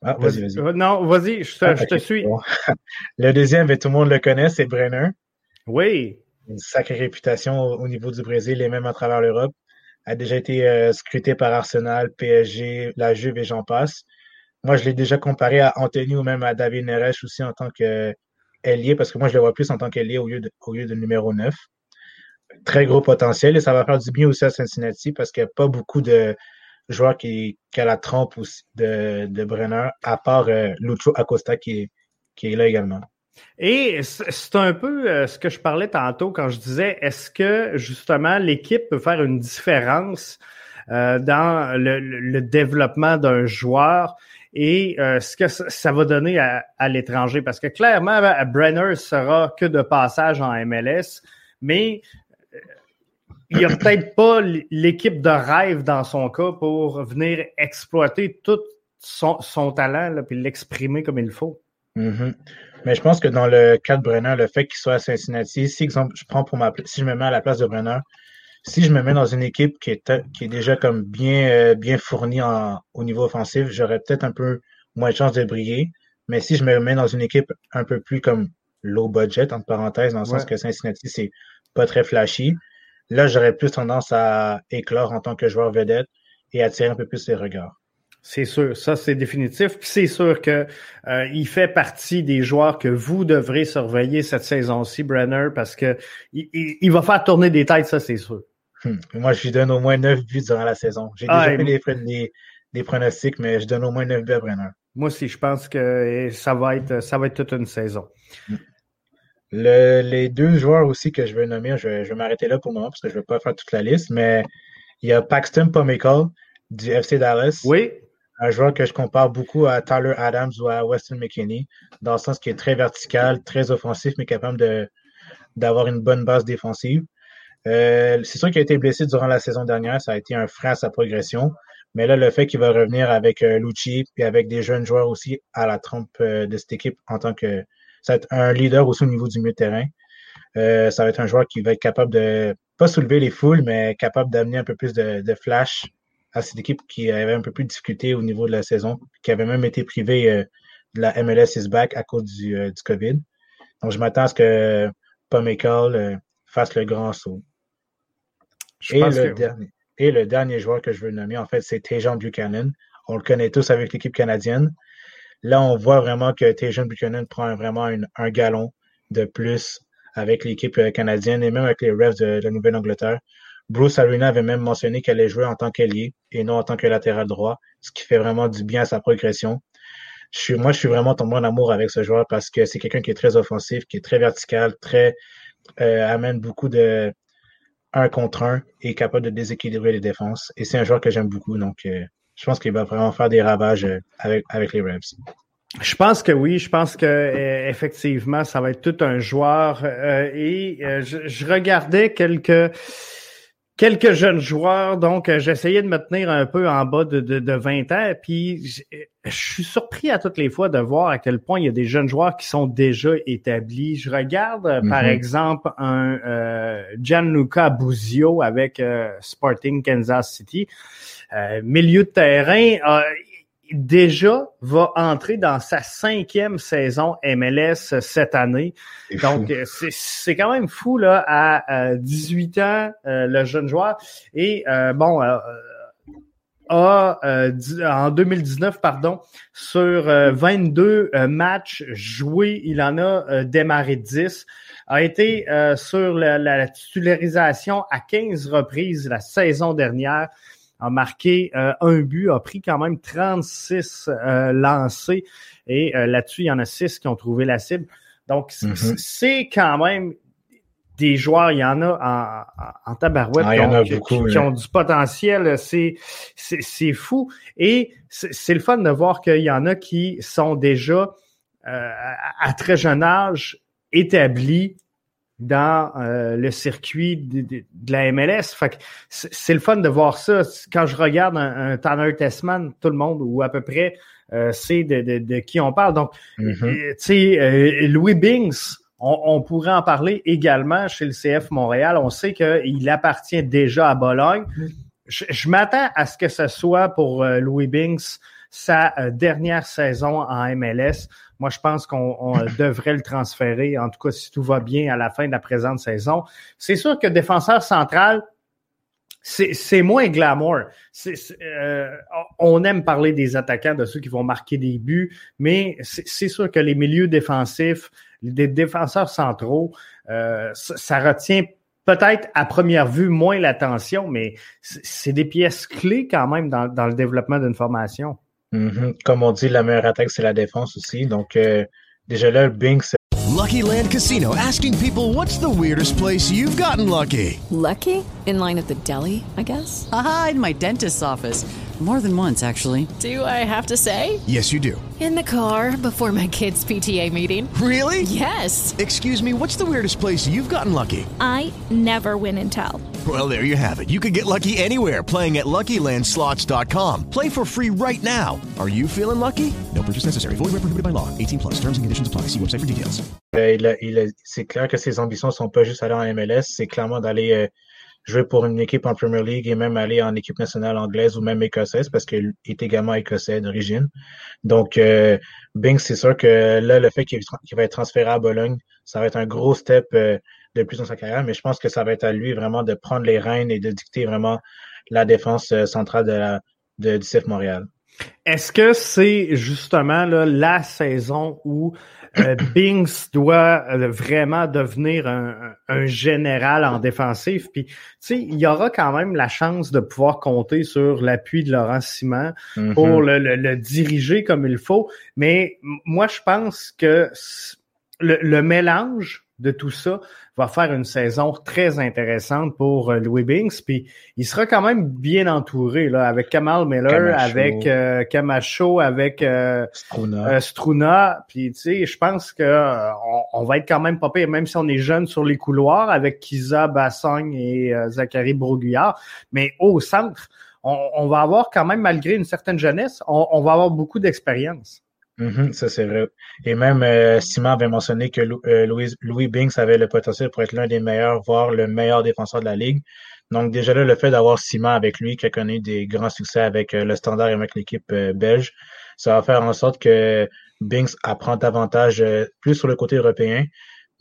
[SPEAKER 2] Ah, vas-y, vas-y. Non, vas-y, je te, ah, je te suis.
[SPEAKER 3] Bon. le deuxième, ben, tout le monde le connaît, c'est Brenner.
[SPEAKER 2] Oui.
[SPEAKER 3] Une sacrée réputation au, au niveau du Brésil et même à travers l'Europe. A déjà été euh, scruté par Arsenal, PSG, la Juve et j'en passe. Moi, je l'ai déjà comparé à Anthony ou même à David Neres aussi en tant que ailier, parce que moi, je le vois plus en tant qu'ailier au, lieu de, au lieu de numéro 9. Très gros potentiel et ça va faire du bien aussi à Cincinnati parce qu'il n'y a pas beaucoup de, joueur qui, qui, a la trempe de, de Brenner, à part euh, Lucho Acosta qui est, qui est là également.
[SPEAKER 2] Et c'est un peu euh, ce que je parlais tantôt quand je disais, est-ce que justement l'équipe peut faire une différence euh, dans le, le développement d'un joueur et ce que ça va donner à, à l'étranger? Parce que clairement, Brenner sera que de passage en MLS, mais il n'y a peut-être pas l'équipe de rêve dans son cas pour venir exploiter tout son, son talent là, puis l'exprimer comme il faut.
[SPEAKER 3] Mm -hmm. Mais je pense que dans le cas de Brenner, le fait qu'il soit à Cincinnati, si exemple, je prends pour ma si je me mets à la place de Brenner, si je me mets dans une équipe qui est, qui est déjà comme bien, euh, bien fournie en, au niveau offensif, j'aurais peut-être un peu moins de chance de briller. Mais si je me mets dans une équipe un peu plus comme low budget, entre parenthèses, dans le sens que Cincinnati, c'est pas très flashy, là, j'aurais plus tendance à éclore en tant que joueur vedette et attirer un peu plus les regards.
[SPEAKER 2] C'est sûr, ça c'est définitif. Puis c'est sûr que euh, il fait partie des joueurs que vous devrez surveiller cette saison-ci, Brenner, parce que il, il, il, va faire tourner des têtes, ça c'est sûr.
[SPEAKER 3] Hum. Moi, je lui donne au moins 9 buts durant la saison. J'ai déjà fait les, les, les, pronostics, mais je donne au moins 9 buts à Brenner.
[SPEAKER 2] Moi aussi, je pense que ça va être ça va être toute une saison.
[SPEAKER 3] Hum. Le, les deux joueurs aussi que je veux nommer, je vais, je vais m'arrêter là pour le moment parce que je ne vais pas faire toute la liste, mais il y a Paxton Pomical du FC Dallas.
[SPEAKER 2] Oui.
[SPEAKER 3] Un joueur que je compare beaucoup à Tyler Adams ou à Weston McKinney, dans le sens qu'il est très vertical, très offensif, mais capable de, d'avoir une bonne base défensive. Euh, c'est sûr qu'il a été blessé durant la saison dernière, ça a été un frein à sa progression. Mais là, le fait qu'il va revenir avec euh, Lucci et avec des jeunes joueurs aussi à la trompe euh, de cette équipe en tant que ça va être un leader aussi au niveau du milieu de terrain. Euh, ça va être un joueur qui va être capable de pas soulever les foules, mais capable d'amener un peu plus de, de, flash à cette équipe qui avait un peu plus de difficulté au niveau de la saison, qui avait même été privée euh, de la MLS is back à cause du, euh, du COVID. Donc, je m'attends à ce que Pomical fasse le grand saut. Et le, que... dernier, et le dernier joueur que je veux nommer, en fait, c'est Tejan Buchanan. On le connaît tous avec l'équipe canadienne. Là, on voit vraiment que Tejan Buchanan prend vraiment un galon de plus avec l'équipe euh, canadienne et même avec les Revs de, la Nouvelle-Angleterre. Bruce Arena avait même mentionné qu'elle allait jouer en tant qu'ailier et non en tant que latéral droit, ce qui fait vraiment du bien à sa progression. Je suis, moi, je suis vraiment tombé en amour avec ce joueur parce que c'est quelqu'un qui est très offensif, qui est très vertical, très euh, amène beaucoup de un contre un et capable de déséquilibrer les défenses. Et c'est un joueur que j'aime beaucoup, donc euh, je pense qu'il va vraiment faire des ravages euh, avec, avec les Revs.
[SPEAKER 2] Je pense que oui, je pense que euh, effectivement, ça va être tout un joueur. Euh, et euh, je, je, regardais quelques quelques jeunes joueurs, donc j'essayais de me tenir un peu en bas de, de, de 20 ans. Puis je, je, suis surpris à toutes les fois de voir à quel point il y a des jeunes joueurs qui sont déjà établis. Je regarde mm-hmm. par exemple un euh, Gianluca Buzio avec Sporting Kansas City. Milieu de terrain, déjà va entrer dans sa cinquième saison MLS cette année. Donc, euh, c'est quand même fou là à 18 ans, euh, le jeune joueur. Et euh, bon, a en 2019, pardon, sur 22 matchs joués, il en a démarré 10 a été sur la, la, titularisation à 15 reprises la saison dernière a marqué euh, un but, a pris quand même 36 euh, lancés et euh, là-dessus, il y en a 6 qui ont trouvé la cible. Donc, mm-hmm. c'est quand même des joueurs, il y en a en, en tabarouette
[SPEAKER 3] ah,
[SPEAKER 2] qui, ont, qui, ont, du potentiel, c'est c'est fou. Et c'est le fun de voir qu'il y en a qui sont déjà à très jeune âge établis dans euh, le circuit de, de, de, la MLS. Fait c'est le fun de voir ça. Quand je regarde un, un Tanner Tessman, tout le monde, ou à peu près, euh, sait de, de, qui on parle. Donc, mm-hmm. euh, tu sais, euh, Louis Bings, on, on, pourrait en parler également chez le CF Montréal. On sait qu'il appartient déjà à Bologne. Mm-hmm. Je, je m'attends à ce que ce soit pour Louis Bings sa dernière saison en MLS. Moi, je pense qu'on devrait le transférer, en tout cas si tout va bien à la fin de la présente saison. C'est sûr que défenseur central, c'est moins glamour. euh, on aime parler des attaquants, de ceux qui vont marquer des buts, mais c'est sûr que les milieux défensifs, les défenseurs centraux, euh, ça, ça retient peut-être à première vue moins l'attention, mais c'est des pièces clés quand même dans, dans le développement d'une formation.
[SPEAKER 3] Mm -hmm. Comme on dit, la meilleure attaque, c'est la défense aussi. Donc, euh, déjà là, Binks.
[SPEAKER 4] Lucky Land Casino, asking people what's the weirdest place you've gotten lucky?
[SPEAKER 5] Lucky? In line at the deli, I guess?
[SPEAKER 6] Aha, in my dentist's office. More than once, actually.
[SPEAKER 5] Do I have to say?
[SPEAKER 4] Yes, you do.
[SPEAKER 5] In the car before my kids' PTA meeting.
[SPEAKER 4] Really?
[SPEAKER 5] Yes.
[SPEAKER 4] Excuse me, what's the weirdest place you've gotten lucky?
[SPEAKER 7] I never win and tell.
[SPEAKER 4] Well, there you have it. You can get lucky anywhere playing at LuckyLandSlots.com. Play for free right now. Are you feeling lucky? No purchase necessary. Void where prohibited by law. 18 plus. Terms and conditions apply. See website for details.
[SPEAKER 3] Euh, il a, il a, c'est clair que ses ambitions sont pas juste aller en MLS, c'est clairement d'aller euh, jouer pour une équipe en Premier League et même aller en équipe nationale anglaise ou même écossaise parce qu'il est également écossais d'origine. Donc, euh, Bing, c'est sûr que là, le fait qu'il va être transféré à Bologne, ça va être un gros step euh, de plus dans sa carrière, mais je pense que ça va être à lui vraiment de prendre les rênes et de dicter vraiment la défense euh, centrale de, la, du CF Montréal.
[SPEAKER 2] Est-ce que c'est justement là, la saison où euh, Bings doit euh, vraiment devenir un, un, général en défensif. Puis, tu sais, il y aura quand même la chance de pouvoir compter sur l'appui de Laurent Simon mm-hmm. pour le, le, le, diriger comme il faut. Mais moi, je pense que le, le mélange de tout ça va faire une saison très intéressante pour euh, Louis Binks. Puis il sera quand même bien entouré là, avec Kamal Miller, Camacho. avec euh, Camacho, avec euh, Struna. Euh, Struna. Puis tu sais, je pense que euh, on, on, va être quand même pas pire, même si on est jeune sur les couloirs avec Kiza Bassogne et Zachary Broguillard. Mais au centre, on, on, va avoir quand même, malgré une certaine jeunesse, on, on va avoir beaucoup d'expérience.
[SPEAKER 3] Mhm, ça, c'est vrai. Et même euh, Simon avait mentionné que euh, Louis, Louis Binks avait le potentiel pour être l'un des meilleurs, voire le meilleur défenseur de la ligue. Donc déjà là, le fait d'avoir Simon avec lui, qui a connu des grands succès avec euh, le standard et avec l'équipe belge, ça va faire en sorte que Binks apprend davantage plus sur le côté européen,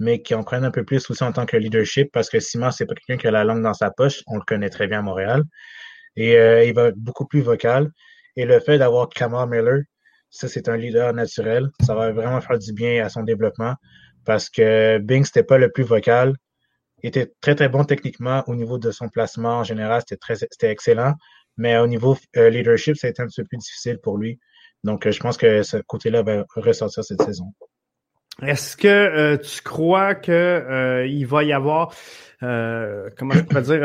[SPEAKER 3] mais qui en prenne un peu plus aussi en tant que leadership, parce que Simon, c'est pas quelqu'un qui a la langue dans sa poche, on le connaît très bien à Montréal. Et il va être beaucoup plus vocal. Et le fait d'avoir Kamal Miller, ça, c'est un leader naturel. Ça va vraiment faire du bien à son développement parce que Bing, c'était pas le plus vocal. Il était très, très bon techniquement au niveau de son placement en général. C'était très, c'était excellent. Mais au niveau euh, leadership, ça a été un petit peu plus difficile pour lui. Donc, euh, je pense que ce côté-là va ressortir cette saison.
[SPEAKER 2] Est-ce que euh, tu crois que euh, il va y avoir euh, comment je pourrais dire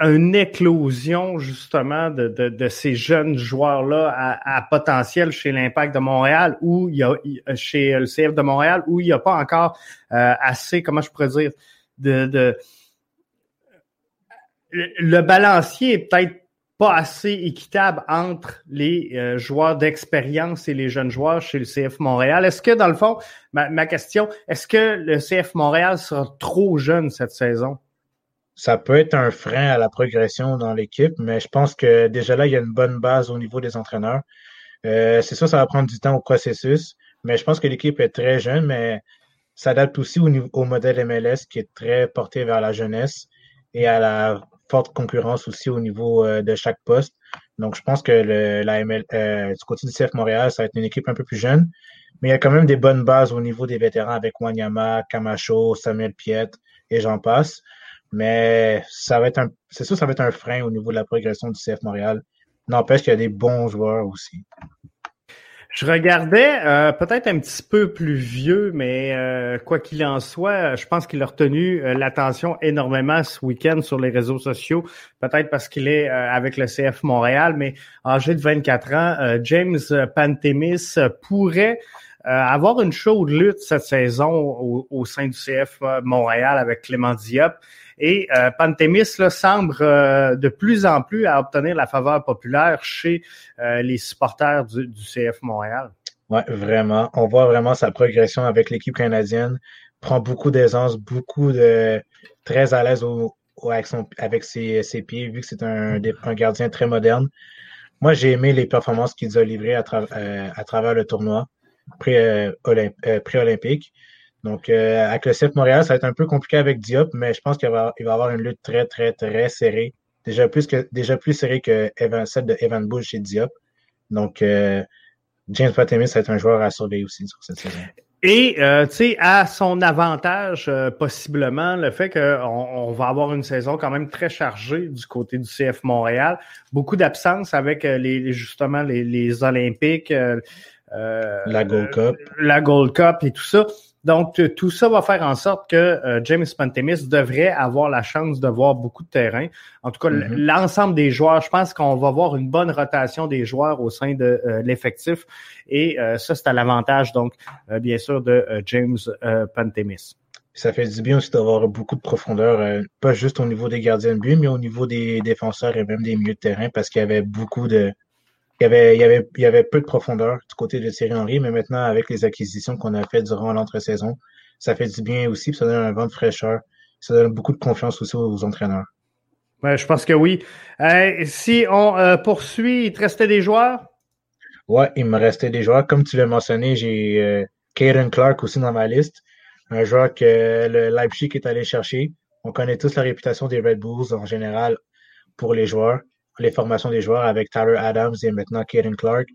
[SPEAKER 2] une éclosion justement de, de, de ces jeunes joueurs-là à, à, potentiel chez l'Impact de Montréal ou il y a chez le CF de Montréal où il n'y a pas encore assez, comment je pourrais dire, de, de le balancier est peut-être pas assez équitable entre les euh, joueurs d'expérience et les jeunes joueurs chez le CF Montréal. Est-ce que, dans le fond, ma, question, est-ce que le CF Montréal sera trop jeune cette saison?
[SPEAKER 3] Ça peut être un frein à la progression dans l'équipe, mais je pense que déjà là, il y a une bonne base au niveau des entraîneurs. Euh, c'est sûr, ça va prendre du temps au processus, mais je pense que l'équipe est très jeune, mais s'adapte aussi au, au modèle MLS qui est très porté vers la jeunesse et à la forte concurrence aussi au niveau euh, de chaque poste. Donc, je pense que le, la ML, euh, du côté du CF Montréal, ça va être une équipe un peu plus jeune, mais il y a quand même des bonnes bases au niveau des vétérans avec Wanyama, Camacho, Samuel Piet et j'en passe. Mais ça va être un, c'est sûr, ça va être un frein au niveau de la progression du CF Montréal. N'empêche qu'il y a des bons joueurs aussi.
[SPEAKER 2] Je regardais euh, peut-être un petit peu plus vieux, mais euh, quoi qu'il en soit, je pense qu'il a retenu euh, l'attention énormément ce week-end sur les réseaux sociaux. Peut-être parce qu'il est avec le CF Montréal, mais âgé de 24 ans, James Pantemis pourrait avoir une chaude lutte cette saison au, sein du CF Montréal avec Clément Diop. Et euh, Pantémis là, semble euh, de plus en plus à obtenir la faveur populaire chez euh, les supporters du, CF Montréal.
[SPEAKER 3] Oui, vraiment. On voit vraiment sa progression avec l'équipe canadienne. Prend beaucoup d'aisance, beaucoup de très à l'aise avec, avec ses, pieds, vu que c'est un, gardien très moderne. Moi, j'ai aimé les performances qu'il a livrées à, travers le tournoi pré-olympique. Donc, euh, avec le CF Montréal, ça va être un peu compliqué avec Diop, mais je pense qu'il va, il avoir une lutte très, très, très serrée. Déjà plus, serrée que celle de Evan Bush chez Diop. Donc, euh, James Patemis, va être un joueur à surveiller aussi sur cette saison.
[SPEAKER 2] Et, euh, tu sais, à son avantage, possiblement, le fait qu'on on va avoir une saison quand même très chargée du côté du CF Montréal. Beaucoup d'absence avec les, justement les Olympiques.
[SPEAKER 3] La Gold Cup.
[SPEAKER 2] La Gold Cup et tout ça. Donc, tout ça va faire en sorte que euh, James Pantemis devrait avoir la chance de voir beaucoup de terrain. En tout cas, mm-hmm. l'ensemble des joueurs, je pense qu'on va voir une bonne rotation des joueurs au sein de euh, l'effectif. Et euh, ça, c'est à l'avantage, donc, bien sûr, de James Pantemis.
[SPEAKER 3] Ça fait du bien aussi d'avoir beaucoup de profondeur, pas juste au niveau des gardiens de but, mais au niveau des défenseurs et même des milieux de terrain, parce qu'il y avait beaucoup de, il y avait, il y avait, il y avait peu de profondeur du côté de Thierry Henry, mais maintenant, avec les acquisitions qu'on a faites durant l'entre-saison, ça fait du bien aussi, puis ça donne un vent de fraîcheur. Ça donne beaucoup de confiance aussi aux, entraîneurs.
[SPEAKER 2] Ouais, je pense que oui. si on euh, poursuit, il te restait des joueurs?
[SPEAKER 3] Ouais, il me restait des joueurs. Comme tu l'as mentionné, j'ai euh, Caden Clark aussi dans ma liste. Un joueur que le Leipzig est allé chercher. On connaît tous la réputation des Red Bulls en général pour les joueurs les formations des joueurs avec Tyler Adams et maintenant Kaden Clark.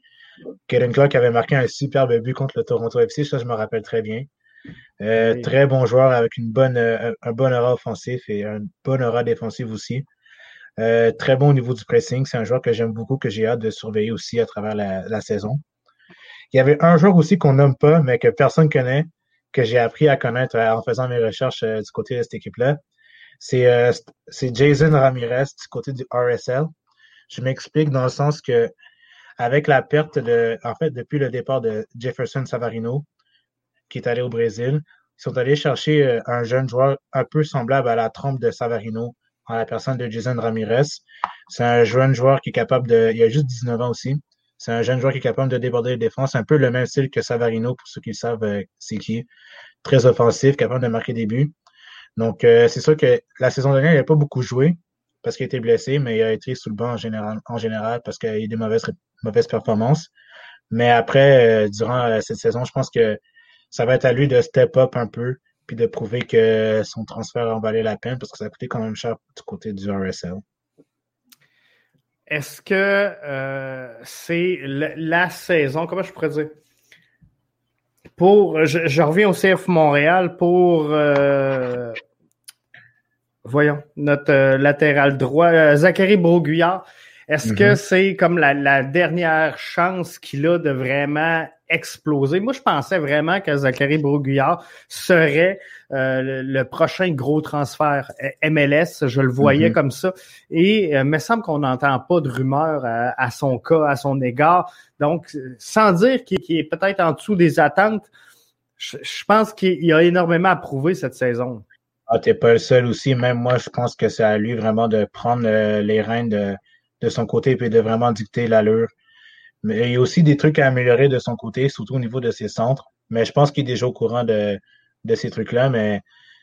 [SPEAKER 3] Kaden Clark avait marqué un superbe but contre le Toronto FC, ça je me rappelle très bien. Euh, très bon joueur avec une bonne, euh, un bon aura offensif et un bon aura défensif aussi. Euh, très bon au niveau du pressing. C'est un joueur que j'aime beaucoup, que j'ai hâte de surveiller aussi à travers la, saison. Il y avait un joueur aussi qu'on nomme pas, mais que personne connaît, que j'ai appris à connaître en faisant mes recherches du côté de cette équipe-là. C'est Jason Ramirez du côté du RSL. Je m'explique dans le sens que avec la perte de, en fait, depuis le départ de Jefferson Savarino, qui est allé au Brésil, ils sont allés chercher euh, un jeune joueur un peu semblable à la trompe de Savarino, en la personne de Jason Ramirez. C'est un jeune joueur qui est capable de, il a juste 19 ans aussi. C'est un jeune joueur qui est capable de déborder les défenses, un peu le même style que Savarino, pour ceux qui savent euh, c'est qui. Très offensif, capable de marquer des buts. Donc, euh, c'est sûr que la saison dernière, il n'a pas beaucoup joué parce qu'il été blessé, mais il a été sous le banc en général, en général parce qu'il a eu des mauvaises, mauvaises performances. Mais après, euh, durant cette saison, je pense que ça va être à lui de step up un peu puis de prouver que son transfert en valait la peine parce que ça a coûté quand même cher du côté du RSL.
[SPEAKER 2] Est-ce que euh, c'est la, saison, comment je pourrais dire? Pour, je, reviens au CF Montréal pour, euh, voyons, notre euh, latéral droit, Zachary Broguillard. Est-ce que mm-hmm. c'est comme la, la, dernière chance qu'il a de vraiment exploser? Moi, je pensais vraiment que Zachary Broguillard serait euh, le, prochain gros transfert euh, MLS. Je le voyais mm-hmm. comme ça. Et il euh, me semble qu'on n'entend pas de rumeurs à, son cas, à son égard. Donc, sans dire qu'il est peut-être en dessous des attentes, je, pense qu'il a énormément à prouver cette saison.
[SPEAKER 3] Ah, t'es pas le seul aussi. Même moi, je pense que c'est à lui vraiment de prendre les rênes de, de son côté et de vraiment dicter l'allure. Mais il y a aussi des trucs à améliorer de son côté, surtout au niveau de ses centres. Mais je pense qu'il est déjà au courant de, de ces trucs-là. Mais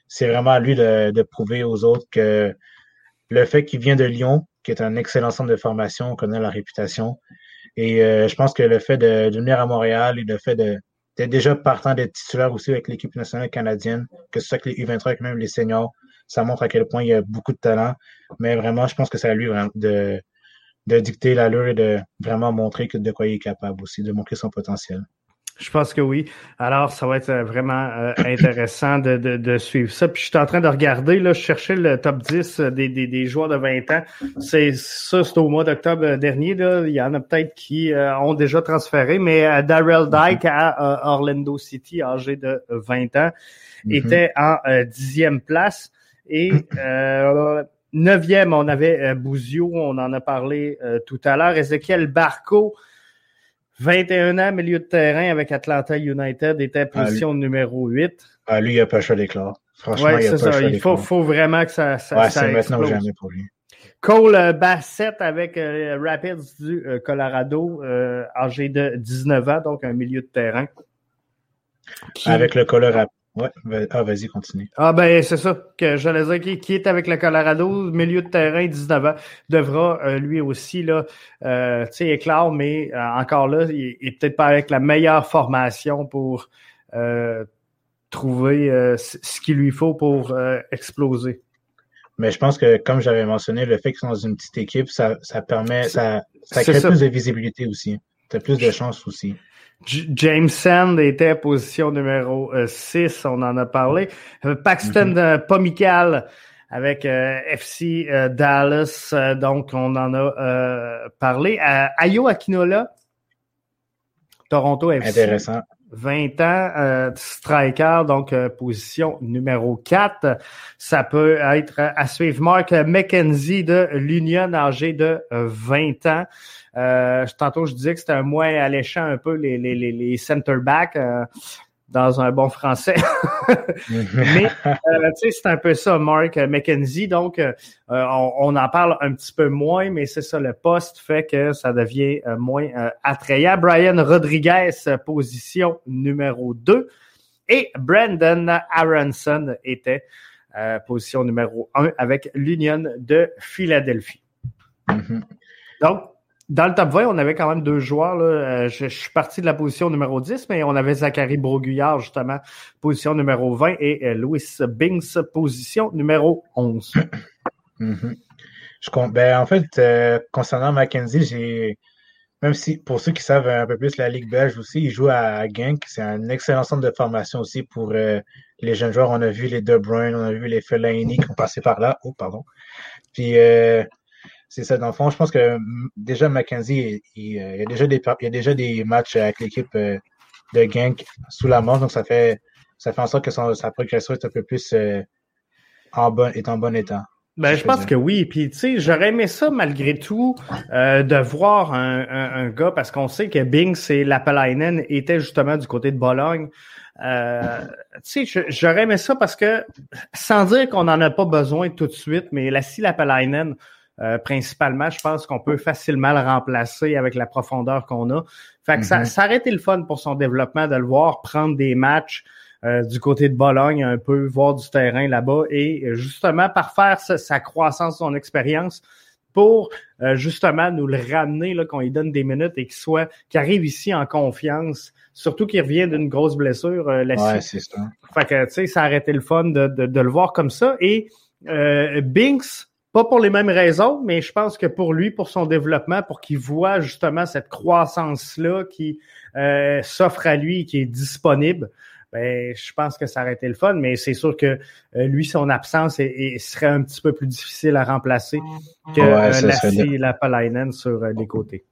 [SPEAKER 3] c'est vraiment à lui de, de, prouver aux autres que le fait qu'il vient de Lyon, qui est un excellent centre de formation, on connaît la réputation. Et euh, je pense que le fait de, de, venir à Montréal et le fait déjà partant d'être titulaire aussi avec l'équipe nationale canadienne, que ce soit avec les U23, même les seniors, ça montre à quel point il y a beaucoup de talent. Mais vraiment, je pense que c'est à lui de, de dicter l'allure et de vraiment montrer de quoi il est capable aussi, de montrer son potentiel.
[SPEAKER 2] Je pense que oui. Alors, ça va être euh, vraiment euh, intéressant de, de, suivre ça. Puis je suis en train de regarder, là, je cherchais le top 10 des, des, des joueurs de 20 ans. C'est ça, c'est au mois d'octobre dernier. Là. Il y en a peut-être qui euh, ont déjà transféré, mais Darrell Dyke à Orlando City, âgé de 20 ans, mm-hmm. était en dixième place. Et Neuvième, on avait euh, Bouzio, on en a parlé euh, tout à l'heure. Ezekiel Barco, 21 ans, milieu de terrain avec Atlanta United, était ah, position numéro 8.
[SPEAKER 3] Ah, lui, il n'a pas choix d'éclat.
[SPEAKER 2] Franchement, il a pas ça. Il faut, faut, vraiment que ça, ça,
[SPEAKER 3] ouais, c'est maintenant ou jamais pour lui.
[SPEAKER 2] Cole euh, Bassett avec Rapids du Colorado, âgé de 19 ans, donc un milieu de terrain.
[SPEAKER 3] Avec le Colorado. Ouais, ah, vas-y, continue.
[SPEAKER 2] Ah, ben, c'est ça que j'allais dire. Qui, qui, est avec le Colorado, milieu de terrain, 19 ans, devra euh, lui aussi, là, euh, tu sais, éclore, mais euh, encore là, il, est peut-être pas avec la meilleure formation pour trouver ce qu'il lui faut pour exploser.
[SPEAKER 3] Mais je pense que, comme j'avais mentionné, le fait qu'ils sont dans une petite équipe, ça, ça permet, ça, ça crée plus de visibilité aussi. Tu as plus de chance aussi.
[SPEAKER 2] James Sand était position numéro 6, euh, on en a parlé. Euh, Paxton mm Pomical avec FC Dallas, donc on en a parlé. Ayo Akinola, Toronto FC.
[SPEAKER 3] Intéressant.
[SPEAKER 2] 20 ans, striker, donc position numéro 4. Ça peut être à suivre. Mark McKenzie de l'Union, âgé de 20 ans. Euh, tantôt, je disais que c'était un moins alléchant un peu les, les, les, center back euh, dans un bon français. Mais euh, c'est un peu ça, Mark McKenzie. Donc, euh, on, en parle un petit peu moins, mais c'est ça, le poste fait que ça devient moins attrayant. Brian Rodriguez, position numéro 2. Et Brandon Aronson était position numéro 1 avec l'Union de Philadelphie. Mm-hmm. Donc, dans le top 20, on avait quand même deux joueurs. Là. Euh, je, suis parti de la position numéro 10, mais on avait Zachary Broguillard, justement, position numéro 20, et euh, Louis Binks, position numéro 11.
[SPEAKER 3] Mm-hmm. je, ben, en fait, euh, concernant Mackenzie, j'ai même si pour ceux qui savent un peu plus la Ligue belge aussi, il joue à, Genk. C'est un excellent centre de formation aussi pour les jeunes joueurs. On a vu les De Bruyne, on a vu les Fellaini qui ont passé par là. Oh, pardon. Puis c'est ça, dans le fond, je pense que déjà Mackenzie, il, y, a déjà des, il y a déjà des matchs avec l'équipe euh, de Genk sous la manche, donc ça fait, ça fait en sorte que sa progression est un peu plus euh, en bon, est en bon état.
[SPEAKER 2] Ben, je pense que oui. Puis, tu sais, j'aurais aimé ça malgré tout euh, de voir un, un, gars, parce qu'on sait que Binks et Lapalainen étaient justement du côté de Bologne. Euh, tu sais, j'aurais aimé ça parce que, sans dire qu'on n'en a pas besoin tout de suite, mais la Lapalainen euh, principalement, je pense qu'on peut facilement le remplacer avec la profondeur qu'on a. Fait que ça,
[SPEAKER 3] Mhm.
[SPEAKER 2] ça aurait été le fun pour son développement de le voir prendre des matchs euh, du côté de Bologne un peu, voir du terrain là-bas et euh, justement parfaire sa, sa croissance, son expérience pour euh, justement nous le ramener, qu'on lui donne des minutes et qu'il soit, qu'il arrive ici en confiance, surtout qu'il revient d'une grosse blessure. Euh, la
[SPEAKER 3] Ouais, c'est ça.
[SPEAKER 2] fait que, tu sais, ça aurait été le fun de, de, de le voir comme ça. Et euh, Binks, pas pour les mêmes raisons, mais je pense que pour lui, pour son développement, pour qu'il voit justement cette croissance-là qui euh, s'offre à lui, qui est disponible, ben, je pense que ça aurait été le fun, mais c'est sûr que euh, lui, son absence est- est- serait un petit peu plus difficile à remplacer que
[SPEAKER 3] Ouais,
[SPEAKER 2] euh, Lassie et Lapalainen sur euh, les côtés.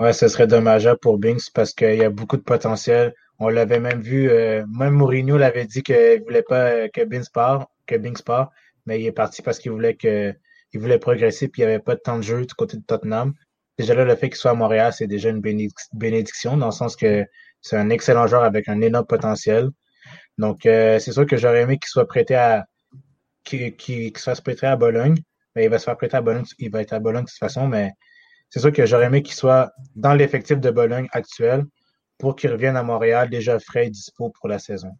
[SPEAKER 3] Ouais, ce serait dommageable pour Binks parce qu'il y a beaucoup de potentiel. On l'avait même vu, euh, même Mourinho l'avait dit qu'il voulait pas euh, que Binks part, que Binks part, mais il est parti parce qu'il voulait que il voulait progresser puis il n'y avait pas de temps de jeu du côté de Tottenham. Déjà là, le fait qu'il soit à Montréal, c'est déjà une bénédic- bénédiction dans le sens que c'est un excellent joueur avec un énorme potentiel. Donc euh, c'est sûr que j'aurais aimé qu'il soit prêté à qu'il soit prêté à Bologne. Mais il va se faire prêter à Bologne, il va être à Bologne de toute façon, mais c'est sûr que j'aurais aimé qu'il soit dans l'effectif de Bologne actuel pour qu'il revienne à Montréal déjà frais et dispo pour la saison.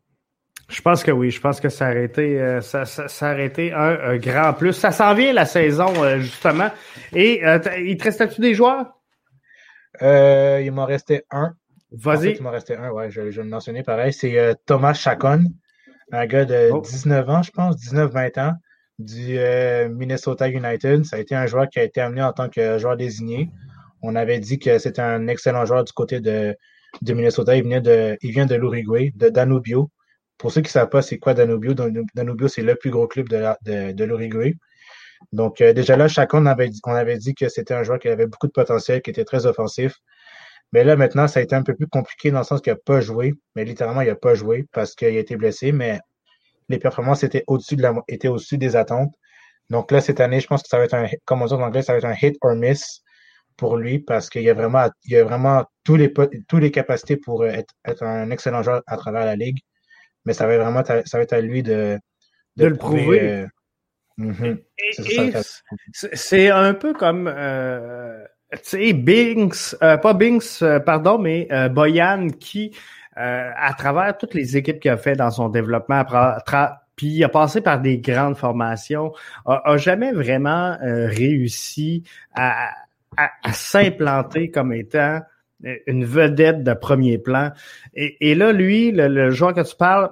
[SPEAKER 2] Je pense que oui. Je pense que ça aurait été, euh, ça, ça, ça aurait été un, un grand plus. Ça s'en vient la saison, euh, justement. Et euh, il te restait-tu des joueurs?
[SPEAKER 3] Il m'en restait un. En fait,
[SPEAKER 2] Vas-y.
[SPEAKER 3] il m'en restait un, ouais, je, je vais le mentionner pareil. C'est Thomas Chacon, un gars de
[SPEAKER 2] Oh.
[SPEAKER 3] 19 ans, je pense, 19-20 ans, du Minnesota United. Ça a été un joueur qui a été amené en tant que joueur désigné. On avait dit que c'était un excellent joueur du côté de, de Minnesota. Il, venait de, il vient de l'Uruguay, de Danubio. Pour ceux qui ne savent pas c'est quoi Danubio, Dan- Danubio, c'est le plus gros club de, l'Uruguay. Donc, euh, déjà là, chacun, on avait, dit- que c'était un joueur qui avait beaucoup de potentiel, qui était très offensif. Mais là, maintenant, ça a été un peu plus compliqué dans le sens qu'il n'a pas joué. Mais littéralement, il n'a pas joué parce qu'il a été blessé. Mais les performances étaient au-dessus des attentes. Donc là, cette année, je pense que ça va être un, comme on dit en anglais, ça va être un hit or miss pour lui parce qu'il a vraiment, il a vraiment tous les, tous les capacités pour euh, être un excellent joueur à travers la ligue. Mais ça va être vraiment, à- ça va être à lui de,
[SPEAKER 2] De le prouver.
[SPEAKER 3] euh, mhm.
[SPEAKER 2] Et-
[SPEAKER 3] C'est
[SPEAKER 2] un peu comme, euh, tu sais, Binks, euh, pas Binks, euh, pardon, mais euh, Boyan qui, euh, à travers toutes les équipes qu'il a fait dans son développement, tra- tra- puis il a passé par des grandes formations, a, a jamais vraiment euh, réussi à, à- à s'implanter comme étant une vedette de premier plan. Et, là, lui, le, le joueur que tu parles,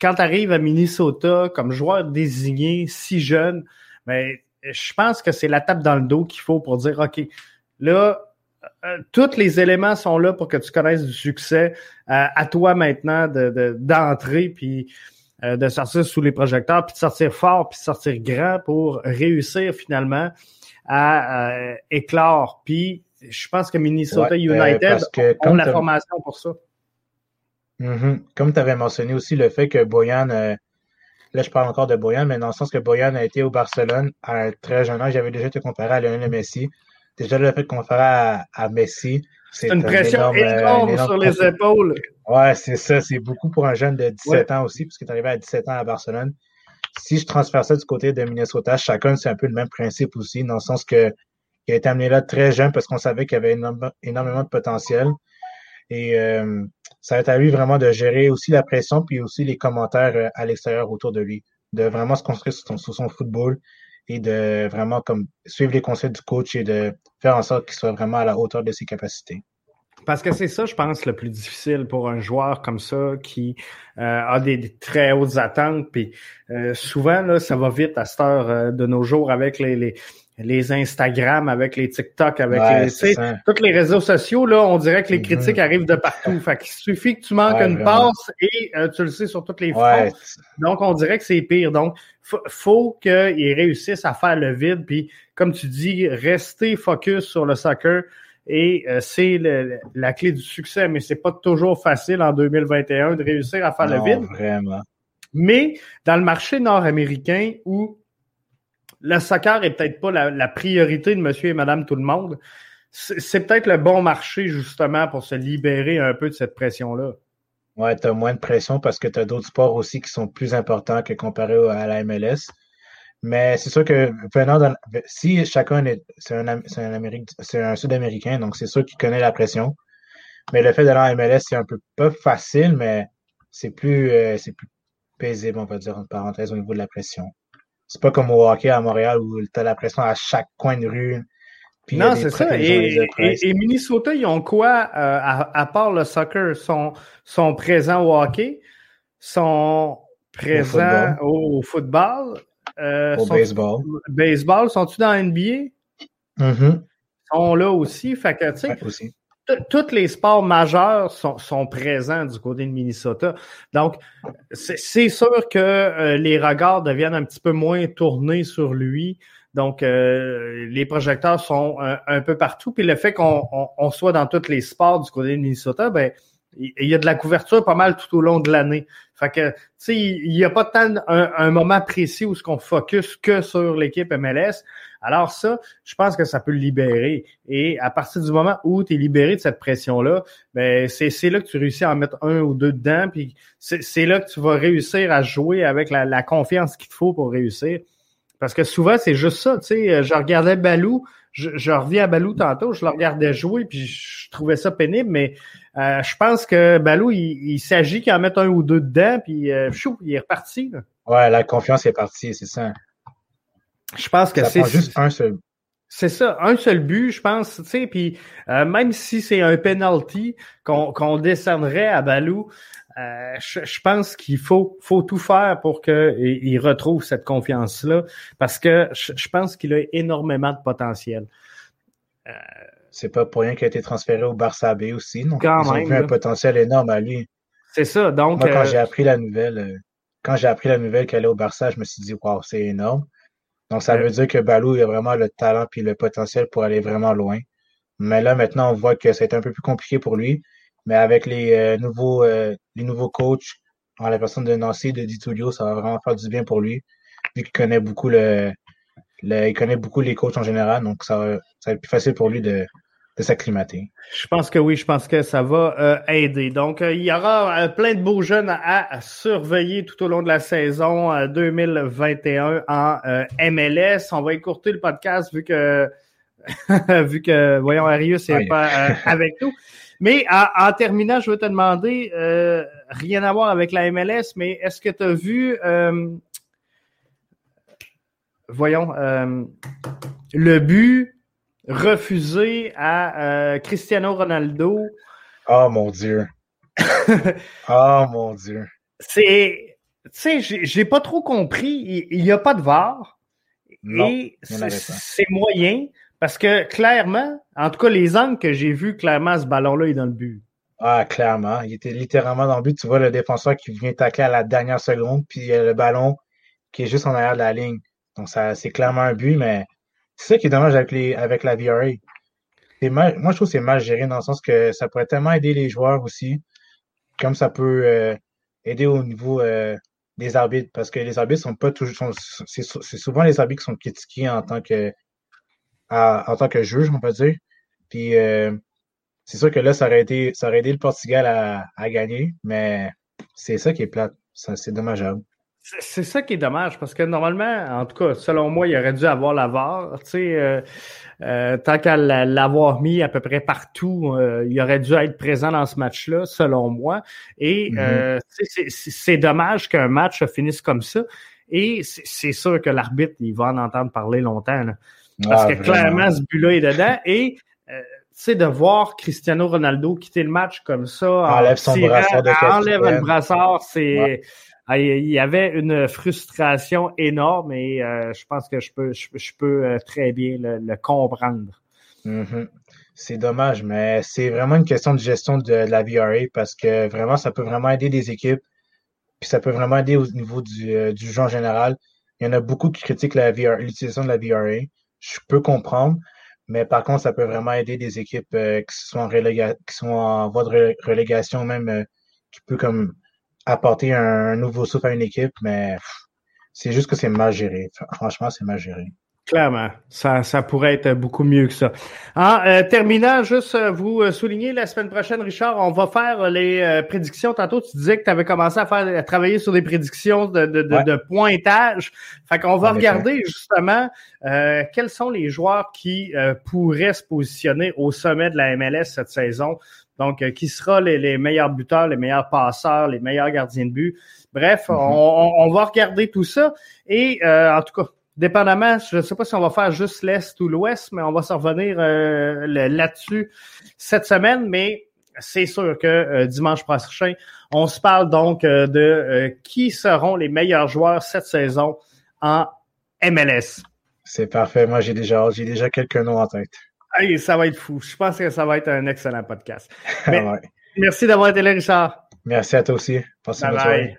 [SPEAKER 2] quand tu arrives à Minnesota comme joueur désigné, si jeune, mais je pense que c'est la tape dans le dos qu'il faut pour dire, OK, là, euh, tous les éléments sont là pour que tu connaisses du succès. Euh, à toi maintenant de, de- d'entrer puis euh, de sortir sous les projecteurs, puis de sortir fort, puis de sortir grand pour réussir finalement à éclore. Puis je pense que Minnesota
[SPEAKER 3] Ouais, euh,
[SPEAKER 2] United
[SPEAKER 3] parce que
[SPEAKER 2] ont la formation pour ça.
[SPEAKER 3] Mhm. Comme tu avais mentionné aussi le fait que Boyan, euh, là je parle encore de Boyan, mais dans le sens que Boyan a été au Barcelone à un très jeune âge, j'avais déjà été comparé à Lionel Messi. Déjà le fait de comparer à, à Messi, c'est
[SPEAKER 2] une
[SPEAKER 3] un
[SPEAKER 2] pression
[SPEAKER 3] énorme, euh,
[SPEAKER 2] énorme sur les épaules.
[SPEAKER 3] Ouais, c'est ça, c'est beaucoup pour un jeune de 17 ans aussi, puisqu'il est arrivé à 17 ans à Barcelone. Si je transfère ça du côté de Minnesota, chacun, c'est un peu le même principe aussi, dans le sens que il a été amené là très jeune parce qu'on savait qu'il avait énormément de potentiel. Et euh, ça va être à lui vraiment de gérer aussi la pression, puis aussi les commentaires euh, à l'extérieur autour de lui, de vraiment se construire sur son, football et de vraiment comme suivre les conseils du coach et de faire en sorte qu'il soit vraiment à la hauteur de ses capacités.
[SPEAKER 2] Parce que c'est ça, je pense, le plus difficile pour un joueur comme ça qui euh, a des, des très hautes attentes. Puis euh, souvent, là, ça va vite à cette heure euh, de nos jours avec les, les, les Instagram, avec les TikTok, avec
[SPEAKER 3] Ouais,
[SPEAKER 2] les, tous les réseaux sociaux. Là, on dirait que les critiques arrivent de partout. Fait qu'il suffit que tu manques
[SPEAKER 3] Ouais,
[SPEAKER 2] une
[SPEAKER 3] vraiment.
[SPEAKER 2] passe et euh, tu le sais sur toutes les fronts.
[SPEAKER 3] Ouais,
[SPEAKER 2] Donc, on dirait que c'est pire. Donc, faut, faut qu'ils réussissent à faire le vide. Puis, comme tu dis, rester focus sur le soccer. Et euh, c'est le- la clé du succès. Mais c'est pas toujours facile en 2021 de réussir à faire
[SPEAKER 3] non,
[SPEAKER 2] le vide.
[SPEAKER 3] vraiment.
[SPEAKER 2] Mais dans le marché nord-américain où le soccer est peut-être pas la, priorité de monsieur et madame tout le monde, c'est peut-être le bon marché justement pour se libérer un peu de cette pression-là.
[SPEAKER 3] Ouais, tu as moins de pression parce que tu as d'autres sports aussi qui sont plus importants que comparé à la MLS. Mais c'est sûr que venant dans, si chacun est, c'est un Sud-Américain, donc c'est sûr qu'il connaît la pression. Mais le fait d'aller en MLS, c'est un peu pas facile, mais c'est plus, euh, c'est plus paisible, on va dire, en parenthèse, au niveau de la pression. C'est pas comme au hockey à Montréal où tu as la pression à chaque coin de rue.
[SPEAKER 2] Puis non, c'est ça. Et, et, Minnesota, ils ont quoi, euh, à, à, part le soccer, sont, sont présents au hockey, sont présents au football, au, football
[SPEAKER 3] euh, au sont, baseball.
[SPEAKER 2] Baseball, sont-ils dans NBA?
[SPEAKER 3] Mm-hmm.
[SPEAKER 2] Ils sont là aussi. Fait que, tu sais,
[SPEAKER 3] ouais,
[SPEAKER 2] tous les sports majeurs sont, sont, présents du côté de Minnesota. Donc, c'est sûr que euh, les regards deviennent un petit peu moins tournés sur lui. Donc, euh, les projecteurs sont un, peu partout. Puis le fait qu'on on, soit dans tous les sports du côté de Minnesota, ben il y a de la couverture pas mal tout au long de l'année. Fait que, tu sais, il n'y a pas tant un, moment précis où ce qu'on focus que sur l'équipe MLS. Alors ça, je pense que ça peut le libérer. Et à partir du moment où tu es libéré de cette pression-là, ben c'est là que tu réussis à en mettre un ou deux dedans, puis c'est là que tu vas réussir à jouer avec la, la confiance qu'il te faut pour réussir. Parce que souvent, c'est juste ça. Tu sais, je regardais Balou, je, je, reviens à Balou tantôt, je le regardais jouer, puis je trouvais ça pénible, mais euh, je pense que Balou, il, il s'agit qu'il en mette un ou deux dedans, puis euh, chou, il est reparti. Là.
[SPEAKER 3] Ouais, la confiance est partie, c'est ça.
[SPEAKER 2] Je pense que c'est
[SPEAKER 3] juste un seul.
[SPEAKER 2] C'est ça, un seul but, je pense, tu sais, puis euh, même si c'est un penalty qu'on qu'on décernerait à Balou, euh, je, je, pense qu'il faut faut tout faire pour qu'il il retrouve cette confiance-là, parce que je, je pense qu'il a énormément de potentiel.
[SPEAKER 3] Euh, c'est pas pour rien qu'il a été transféré au Barça B aussi, donc Quand ils ont même, vu un potentiel énorme à lui.
[SPEAKER 2] C'est ça, donc.
[SPEAKER 3] Moi, quand j'ai appris la nouvelle, quand j'ai appris la nouvelle qu'elle est au Barça, je me suis dit, waouh, c'est énorme. Donc, ça veut dire que Balou a vraiment le talent puis le potentiel pour aller vraiment loin. Mais là, maintenant, on voit que c'est un peu plus compliqué pour lui. Mais avec les euh, nouveaux euh, les nouveaux coachs, en la personne de Nancy, de Ditulio, ça va vraiment faire du bien pour lui. Vu qu'il connaît beaucoup le, le, il connaît beaucoup les coachs en général, donc ça va, ça va être plus facile pour lui de, de s'acclimater.
[SPEAKER 2] Je pense que oui, je pense que ça va euh, aider. Donc, euh, il y aura euh, plein de beaux jeunes à, surveiller tout au long de la saison 2021 en MLS. On va écourter le podcast vu que vu que voyons Arius n'est pas avec nous. Mais en, terminant, je veux te demander rien à voir avec la MLS, mais est-ce que tu as vu voyons le but refusé à euh, Cristiano Ronaldo?
[SPEAKER 3] Oh mon Dieu. oh mon Dieu.
[SPEAKER 2] C'est. Tu sais, j'ai pas trop compris. Il n'y a pas de VAR. et c'est moyen parce que clairement, en tout cas, les angles que j'ai vus, clairement, ce ballon-là est dans le but.
[SPEAKER 3] Ah, clairement. Il était littéralement dans le but. Tu vois le défenseur qui vient tacler à la dernière seconde, puis le ballon qui est juste en arrière de la ligne. Donc, ça, c'est clairement un but, mais c'est ça qui est dommage avec, les, avec la VRA. Mal, moi, je trouve que c'est mal géré dans le sens que ça pourrait tellement aider les joueurs aussi, comme ça peut euh, aider au niveau euh, des arbitres, parce que les arbitres sont pas toujours. C'est souvent les arbitres qui sont critiqués en tant que en tant que juge, on peut dire. Puis euh, c'est sûr que là, ça aurait, été, ça aurait aidé le Portugal à, à gagner, mais c'est ça qui est plate. C'est dommageable.
[SPEAKER 2] C'est ça qui est dommage, parce que normalement, en tout cas, selon moi, il aurait dû avoir la VAR. Tu sais, euh, euh, tant qu'à l'avoir mis à peu près partout, euh, il aurait dû être présent dans ce match-là, selon moi. Et mm-hmm. c'est dommage qu'un match finisse comme ça. Et c'est sûr que l'arbitre, il va en entendre parler longtemps. Parce que clairement, ce but-là est dedans. Et tu sais, de voir Cristiano Ronaldo quitter le match comme ça,
[SPEAKER 3] enlève son brassard de
[SPEAKER 2] enlève le brassard, c'est ah, il y avait une frustration énorme et euh, je pense que je peux, je, peux euh, très bien le, comprendre.
[SPEAKER 3] Mm-hmm. C'est dommage, mais c'est vraiment une question de gestion de, la VRA parce que vraiment, ça peut vraiment aider des équipes. Puis ça peut vraiment aider au niveau du, euh, du jeu en général. Il y en a beaucoup qui critiquent l'utilisation de la VRA. Je peux comprendre, mais par contre, ça peut vraiment aider des équipes qui, sont en qui sont en voie de relégation, même qui peut comme apporter un nouveau souffle à une équipe, mais c'est juste que c'est mal géré. Franchement, c'est mal géré.
[SPEAKER 2] Clairement, ça, ça pourrait être beaucoup mieux que ça. En euh, terminant, juste euh, vous euh, souligner la semaine prochaine, Richard, on va faire les prédictions. Tantôt, tu disais que tu avais commencé à faire à travailler sur des prédictions de, de, de, de pointage. Fait qu'on va regarder justement quels sont les joueurs qui pourraient se positionner au sommet de la MLS cette saison. Donc, qui sera les, les, meilleurs buteurs, les meilleurs passeurs, les meilleurs gardiens de but. Bref, mm-hmm. on, on, va regarder tout ça. Et en tout cas, dépendamment, je ne sais pas si on va faire juste l'Est ou l'Ouest, mais on va s'en revenir euh, là-dessus cette semaine. Mais c'est sûr que euh, dimanche prochain, on se parle donc euh, de qui seront les meilleurs joueurs cette saison en MLS.
[SPEAKER 3] C'est parfait. Moi, j'ai déjà, j'ai déjà quelques noms en tête.
[SPEAKER 2] Hey, ça va être fou. Je pense que ça va être un excellent podcast. Merci d'avoir été là, Richard.
[SPEAKER 3] Merci à toi aussi.
[SPEAKER 2] bye bye.